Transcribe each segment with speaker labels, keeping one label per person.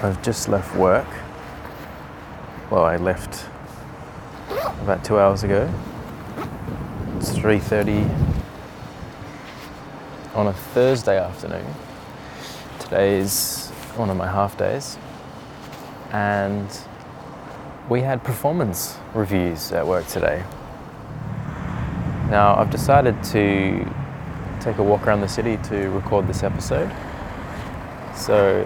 Speaker 1: I've just left work. Well, I left about two hours ago. It's 3:30 on a Thursday afternoon. Today is one of my half days, and we had performance reviews at work today. Now, I've decided to take a walk around the city to record this episode. So,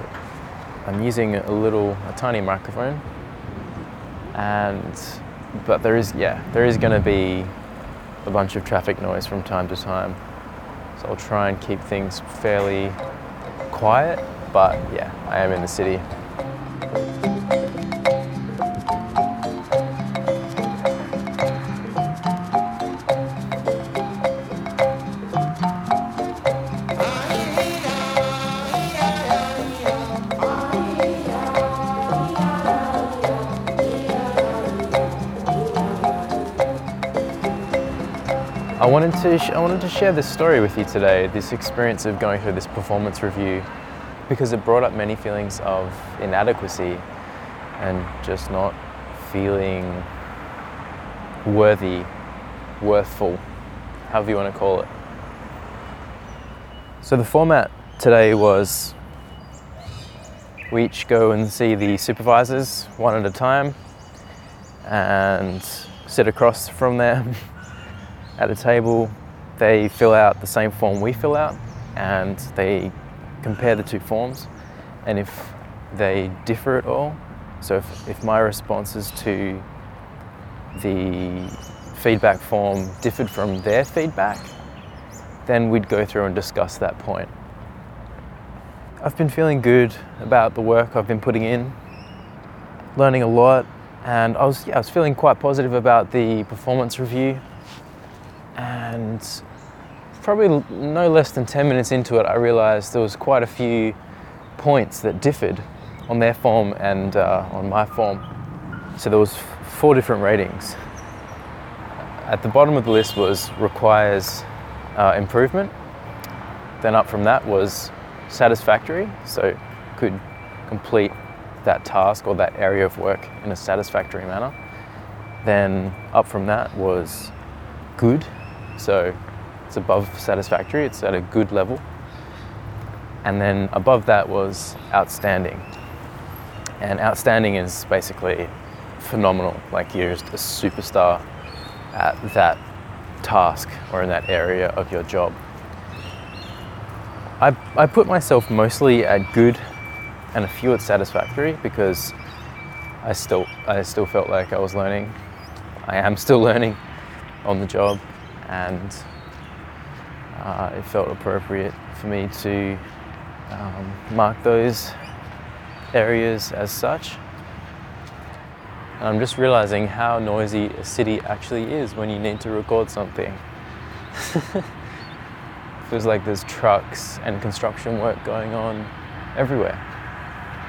Speaker 1: I'm using a little, a tiny microphone, and but there is, yeah, there is going to be a bunch of traffic noise from time to time. So I'll try and keep things fairly quiet, but yeah, I am in the city. Wanted to sh- I wanted to share this story with you today, this experience of going through this performance review because it brought up many feelings of inadequacy and just not feeling worthy, worthful, however you want to call it. So the format today was we each go and see the supervisors one at a time and sit across from them at the table. They fill out the same form we fill out and they compare the two forms. And if they differ at all, so if, if my responses to the feedback form differed from their feedback, then we'd go through and discuss that point. I've been feeling good about the work I've been putting in, learning a lot, and I was, yeah, I was feeling quite positive about the performance review. And probably no less than 10 minutes into it, I realized there was quite a few points that differed on their form and uh, on my form. So there was four different ratings. At the bottom of the list was requires uh, improvement. Then up from that was satisfactory, so could complete that task or that area of work in a satisfactory manner. Then up from that was good, so it's above satisfactory, it's at a good level. And then above that was outstanding. And outstanding is basically phenomenal, like you're just a superstar at that task or in that area of your job. I, I put myself mostly at good and a few at satisfactory because I still I still felt like I was learning. I am still learning on the job, and uh, it felt appropriate for me to um, mark those areas as such. And I'm just realizing how noisy a city actually is when you need to record something. Feels like there's trucks and construction work going on everywhere.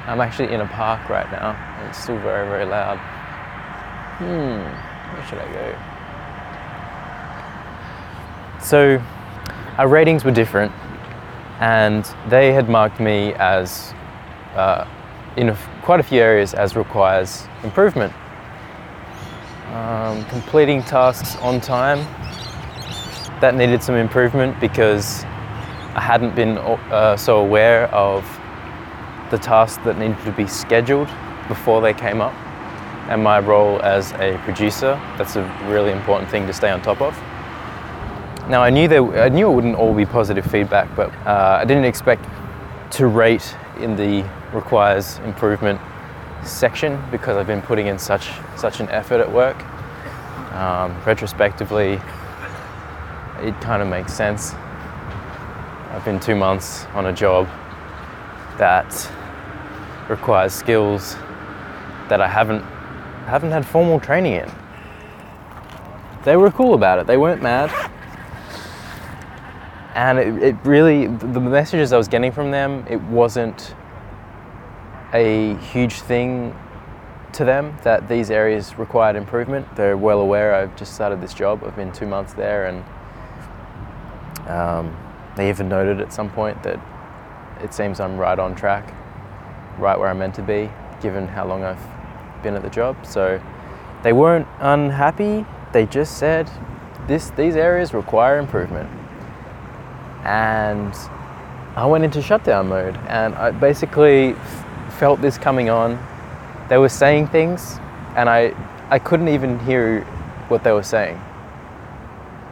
Speaker 1: I'm actually in a park right now, and it's still very, very loud. Hmm, where should I go? So, our ratings were different, and they had marked me as, uh, in a quite a few areas, as requires improvement. Um, completing tasks on time, that needed some improvement because I hadn't been uh, so aware of the tasks that needed to be scheduled before they came up. And my role as a producer, that's a really important thing to stay on top of. Now I knew there, I knew it wouldn't all be positive feedback, but uh, I didn't expect to rate in the requires improvement section because I've been putting in such such an effort at work. Um, retrospectively, it kind of makes sense. I've been two months on a job that requires skills that I haven't haven't had formal training in. They were cool about it. They weren't mad. And it, it really, the messages I was getting from them, it wasn't a huge thing to them that these areas required improvement. They're well aware I've just started this job. I've been two months there, and um, they even noted at some point that it seems I'm right on track. right where I'm meant to be, given how long I've been at the job. So they weren't unhappy. They just said this these areas require improvement. And I went into shutdown mode and I basically f- felt this coming on. They were saying things and I I couldn't even hear what they were saying.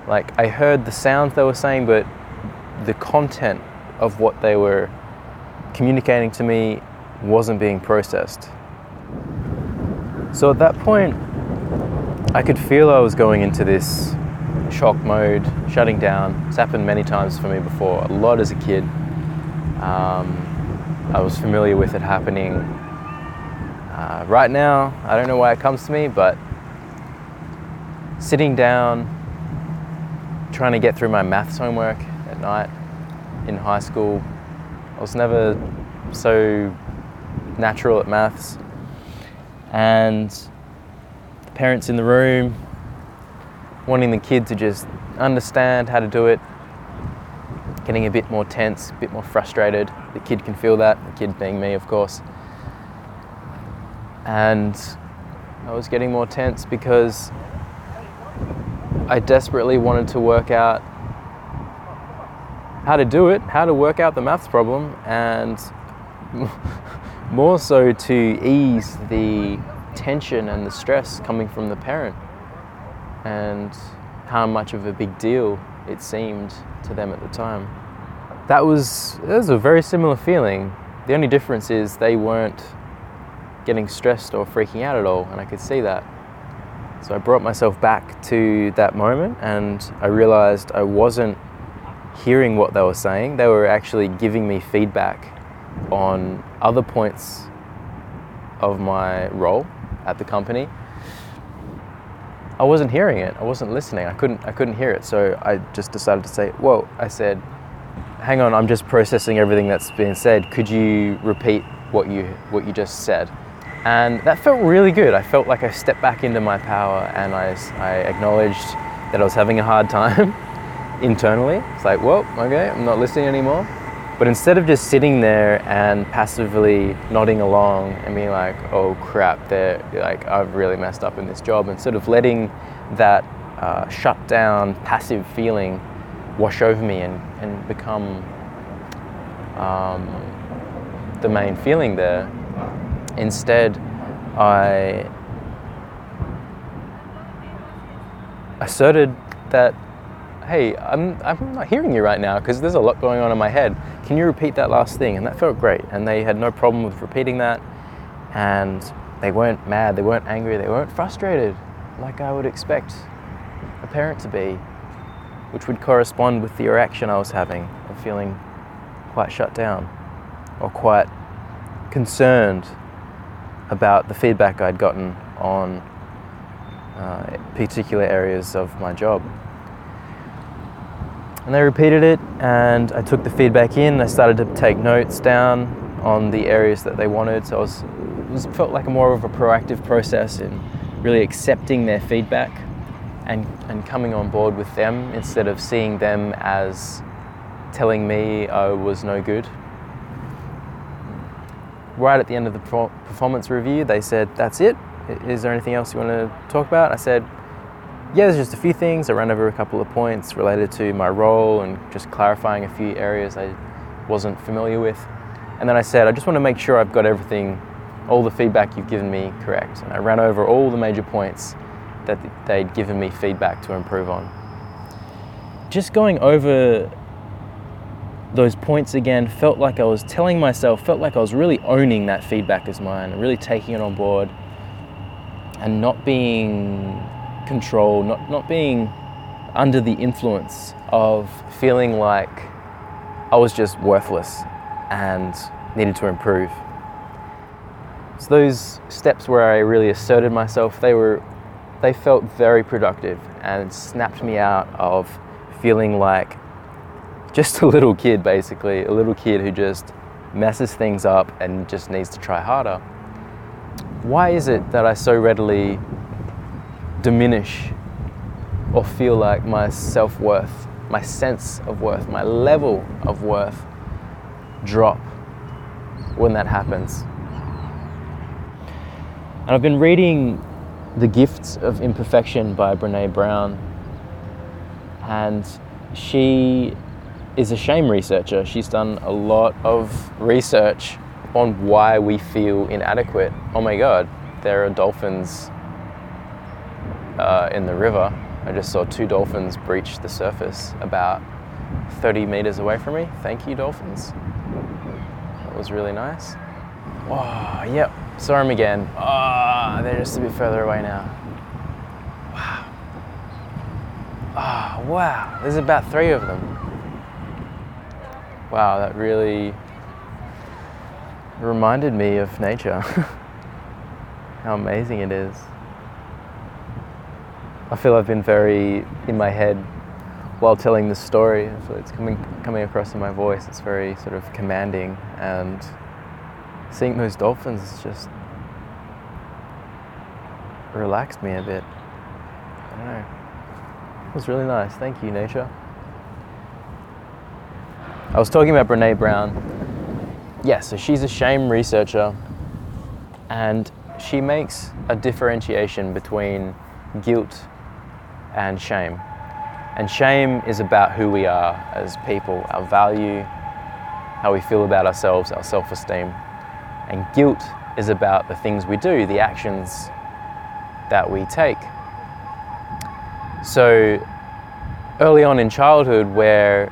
Speaker 1: Like I heard the sounds they were saying but the content of what they were communicating to me wasn't being processed. So at that point, I could feel I was going into this shock mode, shutting down. It's happened many times for me before, a lot as a kid. Um, I was familiar with it happening. Uh, right now, I don't know why it comes to me, but sitting down, trying to get through my maths homework at night in high school, I was never so natural at maths. And the parents in the room wanting the kid to just understand how to do it, getting a bit more tense, a bit more frustrated. The kid can feel that, the kid being me, of course. And I was getting more tense because I desperately wanted to work out how to do it, how to work out the maths problem, and more so to ease the tension and the stress coming from the parent and how much of a big deal it seemed to them at the time. That was, that was a very similar feeling. The only difference is they weren't getting stressed or freaking out at all, and I could see that. So I brought myself back to that moment and I realized I wasn't hearing what they were saying. They were actually giving me feedback on other points of my role at the company. I wasn't hearing it. I wasn't listening. I couldn't I couldn't hear it. So I just decided to say, "Whoa." I said, "Hang on, I'm just processing everything that's been said. Could you repeat what you what you just said?" And that felt really good. I felt like I stepped back into my power and I, I acknowledged that I was having a hard time internally. It's like, well, okay, I'm not listening anymore. But instead of just sitting there and passively nodding along and being like, oh crap, they're like, I've really messed up in this job, and sort of letting that uh, shut down, passive feeling wash over me and, and become um, the main feeling there, instead, I asserted that hey, I'm, I'm not hearing you right now because there's a lot going on in my head. Can you repeat that last thing? And that felt great. And they had no problem with repeating that. And they weren't mad, they weren't angry, they weren't frustrated like I would expect a parent to be, which would correspond with the reaction I was having of feeling quite shut down or quite concerned about the feedback I'd gotten on uh, particular areas of my job. And they repeated it, and I took the feedback in. I started to take notes down on the areas that they wanted. So I was, it was, felt like a more of a proactive process in really accepting their feedback and, and coming on board with them instead of seeing them as telling me I was no good. Right at the end of the performance review, they said, That's it. Is there anything else you want to talk about? I said, yeah, there's just a few things. I ran over a couple of points related to my role and just clarifying a few areas I wasn't familiar with. And then I said, I just want to make sure I've got everything, all the feedback you've given me correct. And I ran over all the major points that they'd given me feedback to improve on. Just going over those points again felt like I was telling myself, felt like I was really owning that feedback as mine, really taking it on board and not being control, not, not being under the influence of feeling like I was just worthless and needed to improve. So those steps where I really asserted myself, they were they felt very productive and snapped me out of feeling like just a little kid basically, a little kid who just messes things up and just needs to try harder. Why is it that I so readily diminish or feel like my self worth, my sense of worth, my level of worth drop when that happens. And I've been reading The Gifts of Imperfection by Brene Brown, and she is a shame researcher. She's done a lot of research on why we feel inadequate. Oh my god, there are dolphins uh, in the river. I just saw two dolphins breach the surface about 30 meters away from me. Thank you, dolphins. That was really nice. Oh, yep, saw them again. Oh, they're just a bit further away now. Wow. Oh, wow. There's about three of them. Wow, that really reminded me of nature. How amazing it is. I feel I've been very in my head while telling this story. I it's coming coming across in my voice. It's very sort of commanding and seeing those dolphins just relaxed me a bit. I don't know. It was really nice. Thank you, nature. I was talking about Brene Brown. Yes, yeah, so she's a shame researcher and she makes a differentiation between guilt and shame. And shame is about who we are as people, our value, how we feel about ourselves, our self esteem. And guilt is about the things we do, the actions that we take. So, early on in childhood, where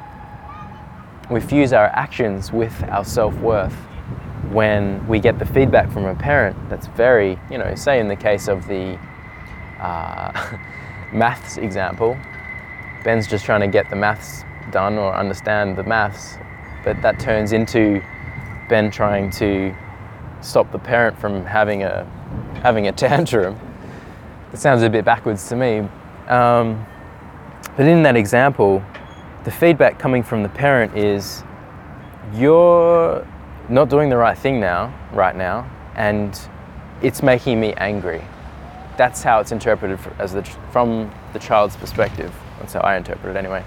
Speaker 1: we fuse our actions with our self worth, when we get the feedback from a parent that's very, you know, say in the case of the uh, maths example, Ben's just trying to get the maths done or understand the maths, but that turns into Ben trying to stop the parent from having a having a tantrum. It sounds a bit backwards to me. Um, but in that example, the feedback coming from the parent is you're not doing the right thing now, right now, and it's making me angry. That's how it's interpreted as the, from the child's perspective. That's how I interpret it anyway.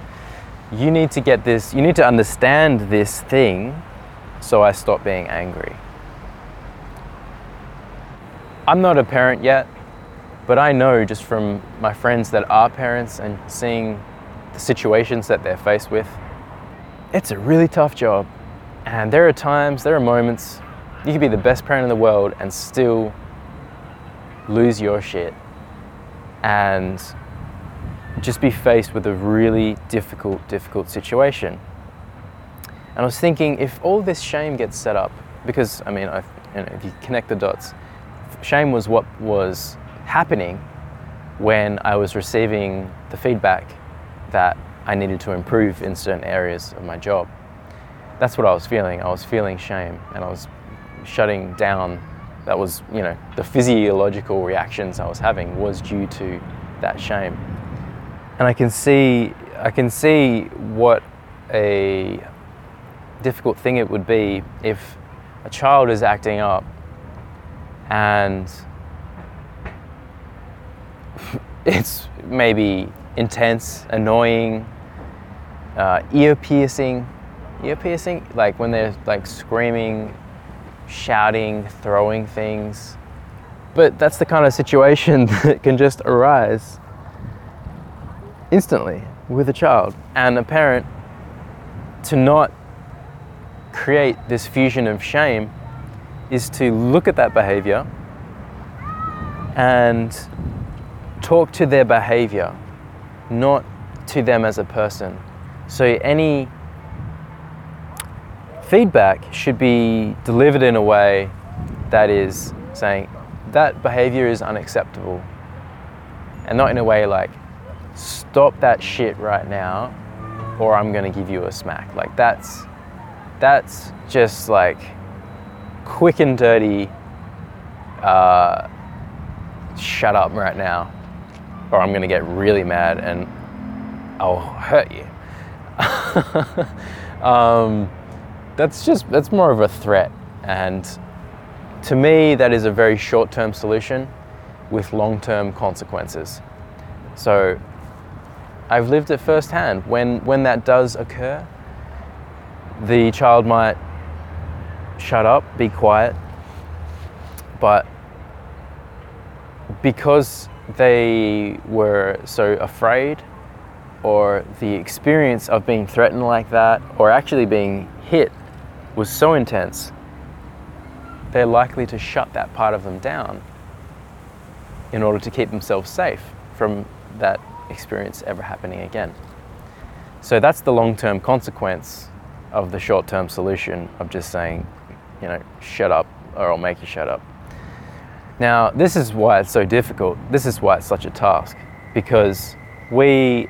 Speaker 1: You need to get this, you need to understand this thing so I stop being angry. I'm not a parent yet, but I know just from my friends that are parents and seeing the situations that they're faced with, it's a really tough job. And there are times, there are moments, you could be the best parent in the world and still lose your shit and just be faced with a really difficult, difficult situation. And I was thinking if all this shame gets set up, because I mean, i you know, if you connect the dots, shame was what was happening when I was receiving the feedback that I needed to improve in certain areas of my job that's what I was feeling. I was feeling shame and I was shutting down. That was, you know, the physiological reactions I was having was due to that shame. And I can see, I can see what a difficult thing it would be if a child is acting up and it's maybe intense, annoying, uh, ear piercing, ear piercing, like when they're like screaming, shouting, throwing things. But that's the kind of situation that can just arise instantly with a child and a parent to not create this fusion of shame is to look at that behavior and talk to their behavior, not to them as a person. So any feedback should be delivered in a way that is saying that behavior is unacceptable. And not in a way like stop that shit right now or I'm going to give you a smack. Like that's that's just like quick and dirty uh, shut up right now or I'm going to get really mad and I'll hurt you. Um, that's just that's more of a threat. And to me that is a very short-term solution with long-term consequences. So i've lived it firsthand. When when that does occur the child might shut up be quiet but because they were so afraid or the experience of being threatened like that or actually being hit was so intense, they're likely to shut that part of them down in order to keep themselves safe from that experience ever happening again. So that's the long term consequence of the short term solution of just saying, you know, shut up or I'll make you shut up. Now, this is why it's so difficult. This is why it's such a task because we,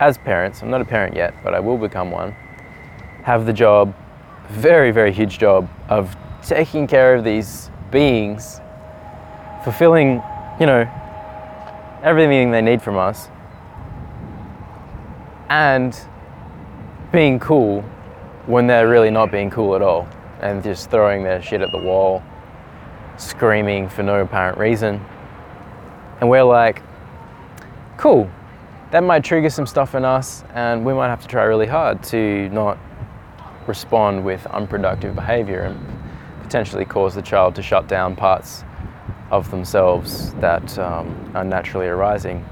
Speaker 1: as parents, I'm not a parent yet, but I will become one, have the job, very, very huge job, of taking care of these beings, fulfilling, you know, everything they need from us, and being cool when they're really not being cool at all and just throwing their shit at the wall, screaming for no apparent reason. And we're like, cool, that might trigger some stuff in us, and we might have to try really hard to not respond with unproductive behavior and potentially cause the child to shut down parts of themselves that um, are naturally arising.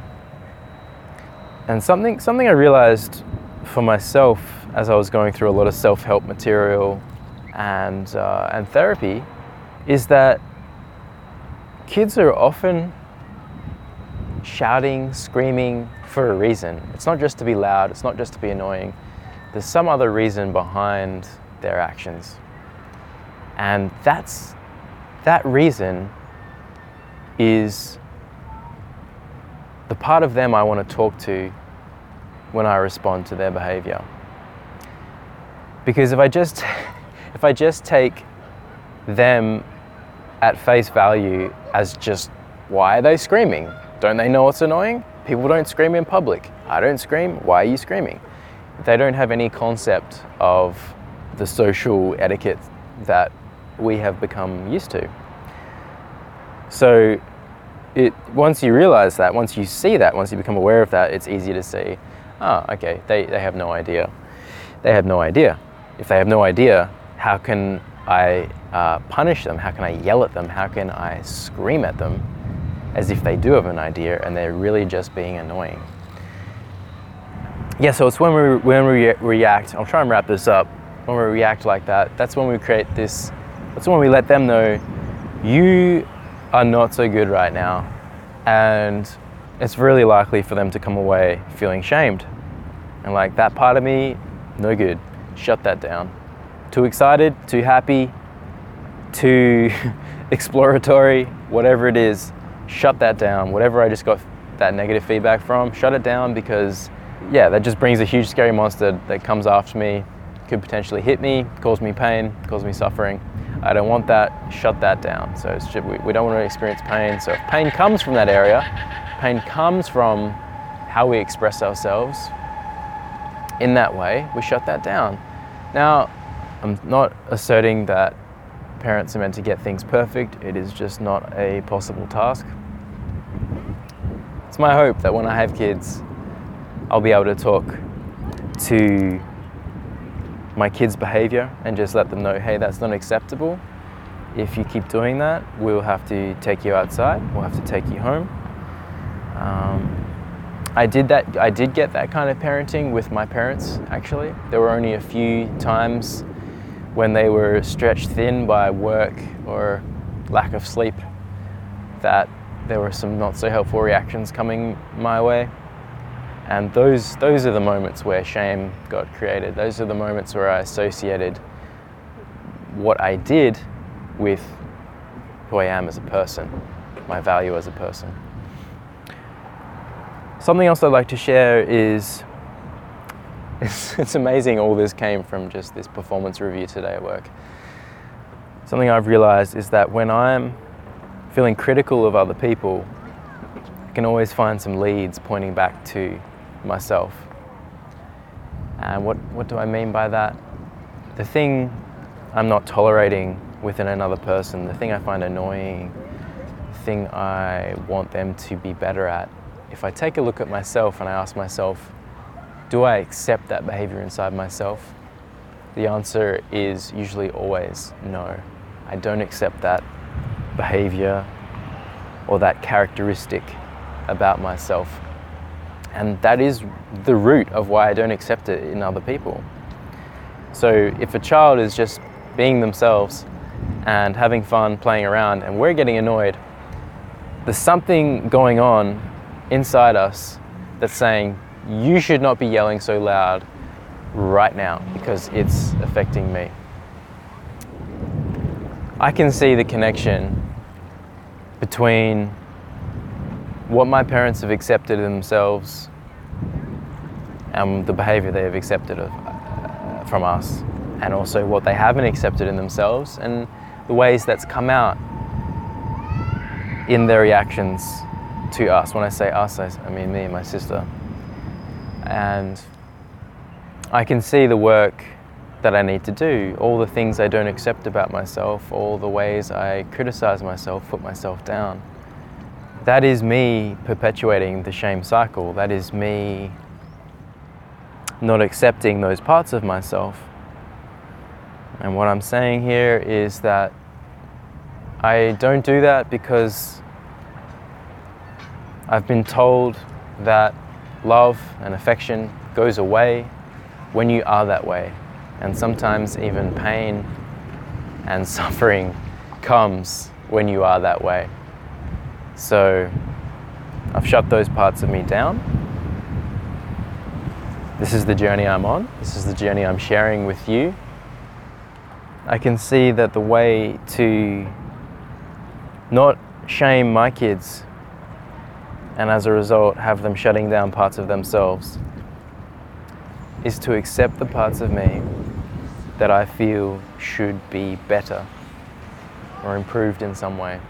Speaker 1: And something, something I realized for myself as I was going through a lot of self help material and, uh, and therapy is that kids are often shouting, screaming for a reason. It's not just to be loud, it's not just to be annoying. There's some other reason behind their actions. And that's that reason is the part of them I want to talk to when I respond to their behavior. Because if I just if I just take them at face value as just why are they screaming? Don't they know it's annoying? People don't scream in public. I don't scream. Why are you screaming? They don't have any concept of the social etiquette that we have become used to. So it once you realize that, once you see that, once you become aware of that, it's easy to see, oh, okay, they, they have no idea. They have no idea. If they have no idea, how can I uh, punish them? How can I yell at them? How can I scream at them as if they do have an idea and they're really just being annoying? Yeah, so it's when we, when we react, I'll try and wrap this up. When we react like that, that's when we create this, that's when we let them know you are not so good right now. And it's really likely for them to come away feeling shamed. And like, that part of me, no good. Shut that down. Too excited, too happy, too exploratory, whatever it is, shut that down. Whatever I just got that negative feedback from, shut it down because, yeah, that just brings a huge scary monster that comes after me, could potentially hit me, cause me pain, cause me suffering. I don't want that, shut that down. So we, we don't want to experience pain. So if pain comes from that area, pain comes from how we express ourselves in that way, we shut that down. Now, I'm not asserting that parents are meant to get things perfect, it is just not a possible task. It's my hope that when I have kids, I'll be able to talk to my kids' behavior and just let them know, hey, that's not acceptable. If you keep doing that, we'll have to take you outside. We'll have to take you home. Um, I did that. I did get that kind of parenting with my parents. Actually, there were only a few times when they were stretched thin by work or lack of sleep that there were some not so helpful reactions coming my way. And those, those are the moments where shame got created. Those are the moments where I associated what I did with who I am as a person, my value as a person. Something else I'd like to share is it's, it's amazing all this came from just this performance review today at work. Something I've realized is that when I'm feeling critical of other people, I can always find some leads pointing back to myself. And what, what do I mean by that? The thing I'm not tolerating within another person, the thing I find annoying, the thing I want them to be better at, if I take a look at myself and I ask myself, do I accept that behavior inside myself? The answer is usually always no. I don't accept that behavior or that characteristic about myself. And that is the root of why I don't accept it in other people. So if a child is just being themselves and having fun playing around and we're getting annoyed, there's something going on inside us that's saying, you should not be yelling so loud right now because it's affecting me. I can see the connection between what my parents have accepted in themselves and the behavior they have accepted of, uh, from us, and also what they haven't accepted in themselves and the ways that's come out in their reactions to us. When I say us, I, I mean me and my sister. And I can see the work that I need to do, all the things I don't accept about myself, all the ways I criticize myself, put myself down. That is me perpetuating the shame cycle. That is me not accepting those parts of myself. And what I'm saying here is that I don't do that because I've been told that love and affection goes away when you are that way. And sometimes even pain and suffering comes when you are that way. So I've shut those parts of me down. This is the journey I'm on. This is the journey I'm sharing with you. I can see that the way to not shame my kids and as a result have them shutting down parts of themselves is to accept the parts of me that I feel should be better or improved in some way.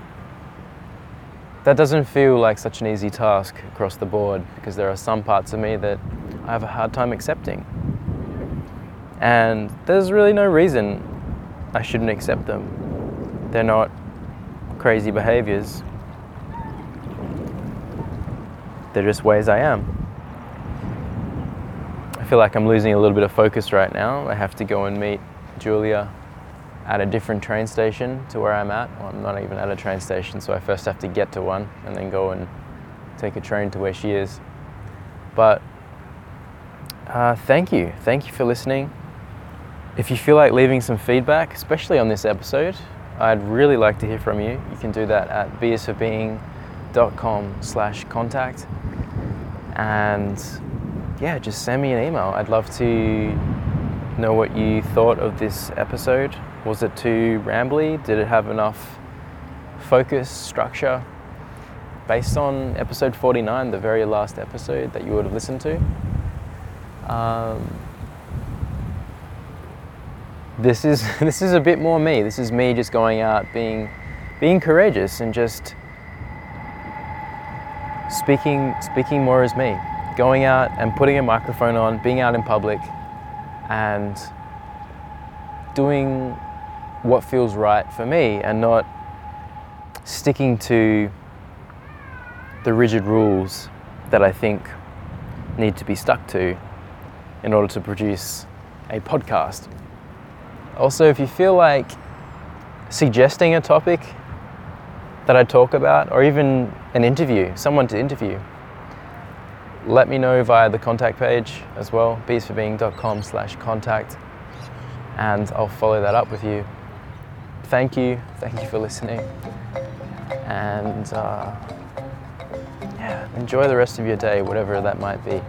Speaker 1: That doesn't feel like such an easy task across the board because there are some parts of me that I have a hard time accepting. And there's really no reason I shouldn't accept them. They're not crazy behaviors, they're just ways I am. I feel like I'm losing a little bit of focus right now. I have to go and meet Julia at a different train station to where I'm at. Well, I'm not even at a train station, so I first have to get to one and then go and take a train to where she is. But uh, thank you. Thank you for listening. If you feel like leaving some feedback, especially on this episode, I'd really like to hear from you. You can do that at beersforbeing.com slash contact and yeah, just send me an email. I'd love to know what you thought of this episode. Was it too rambly? Did it have enough focus, structure? Based on episode 49, the very last episode that you would have listened to. Um, this is this is a bit more me. This is me just going out being being courageous and just speaking speaking more as me, going out and putting a microphone on, being out in public, and doing what feels right for me, and not sticking to the rigid rules that I think need to be stuck to in order to produce a podcast. Also, if you feel like suggesting a topic that I talk about, or even an interview, someone to interview, let me know via the contact page as well, beersforbeing.com slash contact, and I'll follow that up with you. Thank you, thank you for listening, and uh, yeah, enjoy the rest of your day, whatever that might be.